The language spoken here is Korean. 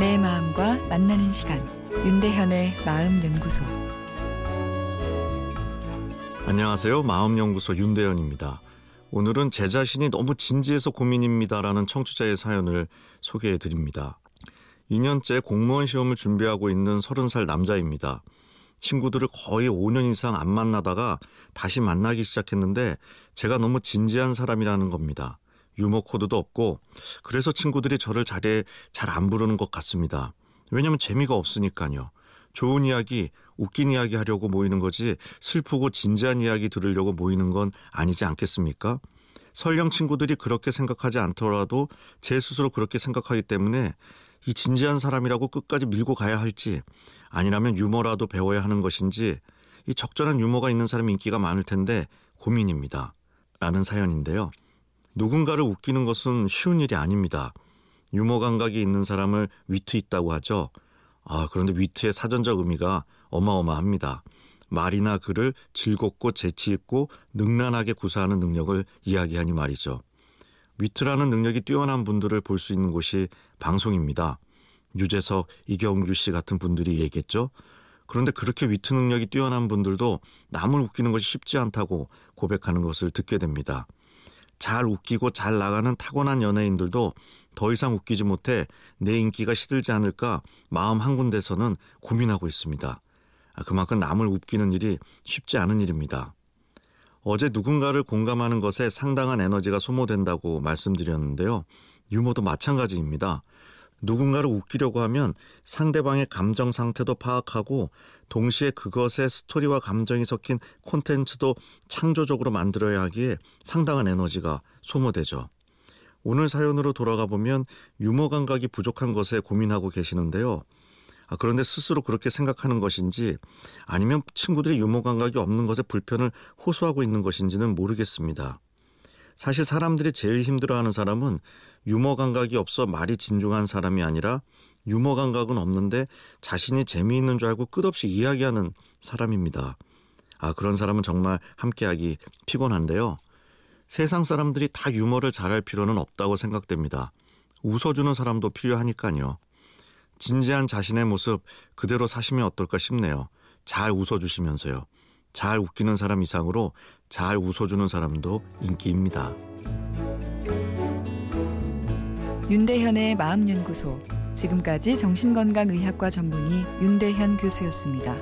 만나는 시간 윤대현의 마음 연구소 안녕하세요. 마음연구소 윤대현입니다. 오늘은 제 자신이 너무 진지해서 고민입니다라는 청취자의 사연을 소개해 드립니다. 2년째 공무원 시험을 준비하고 있는 30살 남자입니다. 친구들을 거의 5년 이상 안 만나다가 다시 만나기 시작했는데 제가 너무 진지한 사람이라는 겁니다. 유머 코드도 없고 그래서 친구들이 저를 자리에 잘안 부르는 것 같습니다. 왜냐면 재미가 없으니까요. 좋은 이야기, 웃긴 이야기 하려고 모이는 거지 슬프고 진지한 이야기 들으려고 모이는 건 아니지 않겠습니까? 설령 친구들이 그렇게 생각하지 않더라도 제 스스로 그렇게 생각하기 때문에 이 진지한 사람이라고 끝까지 밀고 가야 할지 아니라면 유머라도 배워야 하는 것인지 이 적절한 유머가 있는 사람이 인기가 많을 텐데 고민입니다. 라는 사연인데요. 누군가를 웃기는 것은 쉬운 일이 아닙니다. 유머 감각이 있는 사람을 위트 있다고 하죠. 아, 그런데 위트의 사전적 의미가 어마어마합니다. 말이나 글을 즐겁고 재치있고 능란하게 구사하는 능력을 이야기하니 말이죠. 위트라는 능력이 뛰어난 분들을 볼 수 있는 곳이 방송입니다. 유재석, 이경규 씨 같은 분들이 얘기했죠. 그런데 그렇게 위트 능력이 뛰어난 분들도 남을 웃기는 것이 쉽지 않다고 고백하는 것을 듣게 됩니다. 잘 웃기고 잘 나가는 타고난 연예인들도 더 이상 웃기지 못해 내 인기가 시들지 않을까 마음 한 군데서는 고민하고 있습니다. 아, 그만큼 남을 웃기는 일이 쉽지 않은 일입니다. 어제 누군가를 공감하는 것에 상당한 에너지가 소모된다고 말씀드렸는데요. 유머도 마찬가지입니다. 누군가를 웃기려고 하면 상대방의 감정 상태도 파악하고 동시에 그것의 스토리와 감정이 섞인 콘텐츠도 창조적으로 만들어야 하기에 상당한 에너지가 소모되죠. 오늘 사연으로 돌아가 보면 유머 감각이 부족한 것에 고민하고 계시는데요. 아, 그런데 스스로 그렇게 생각하는 것인지 아니면 친구들이 유머 감각이 없는 것에 불편을 호소하고 있는 것인지는 모르겠습니다. 사실 사람들이 제일 힘들어하는 사람은 유머 감각이 없어 말이 진중한 사람이 아니라 유머 감각은 없는데 자신이 재미있는 줄 알고 끝없이 이야기하는 사람입니다. 아, 그런 사람은 정말 함께하기 피곤한데요. 세상 사람들이 다 유머를 잘할 필요는 없다고 생각됩니다. 웃어주는 사람도 필요하니까요. 진지한 자신의 모습 그대로 사시면 어떨까 싶네요. 잘 웃어주시면서요. 잘 웃기는 사람 이상으로 잘 웃어주는 사람도 인기입니다. 윤대현의 마음연구소 지금까지 정신건강의학과 전문의 윤대현 교수였습니다.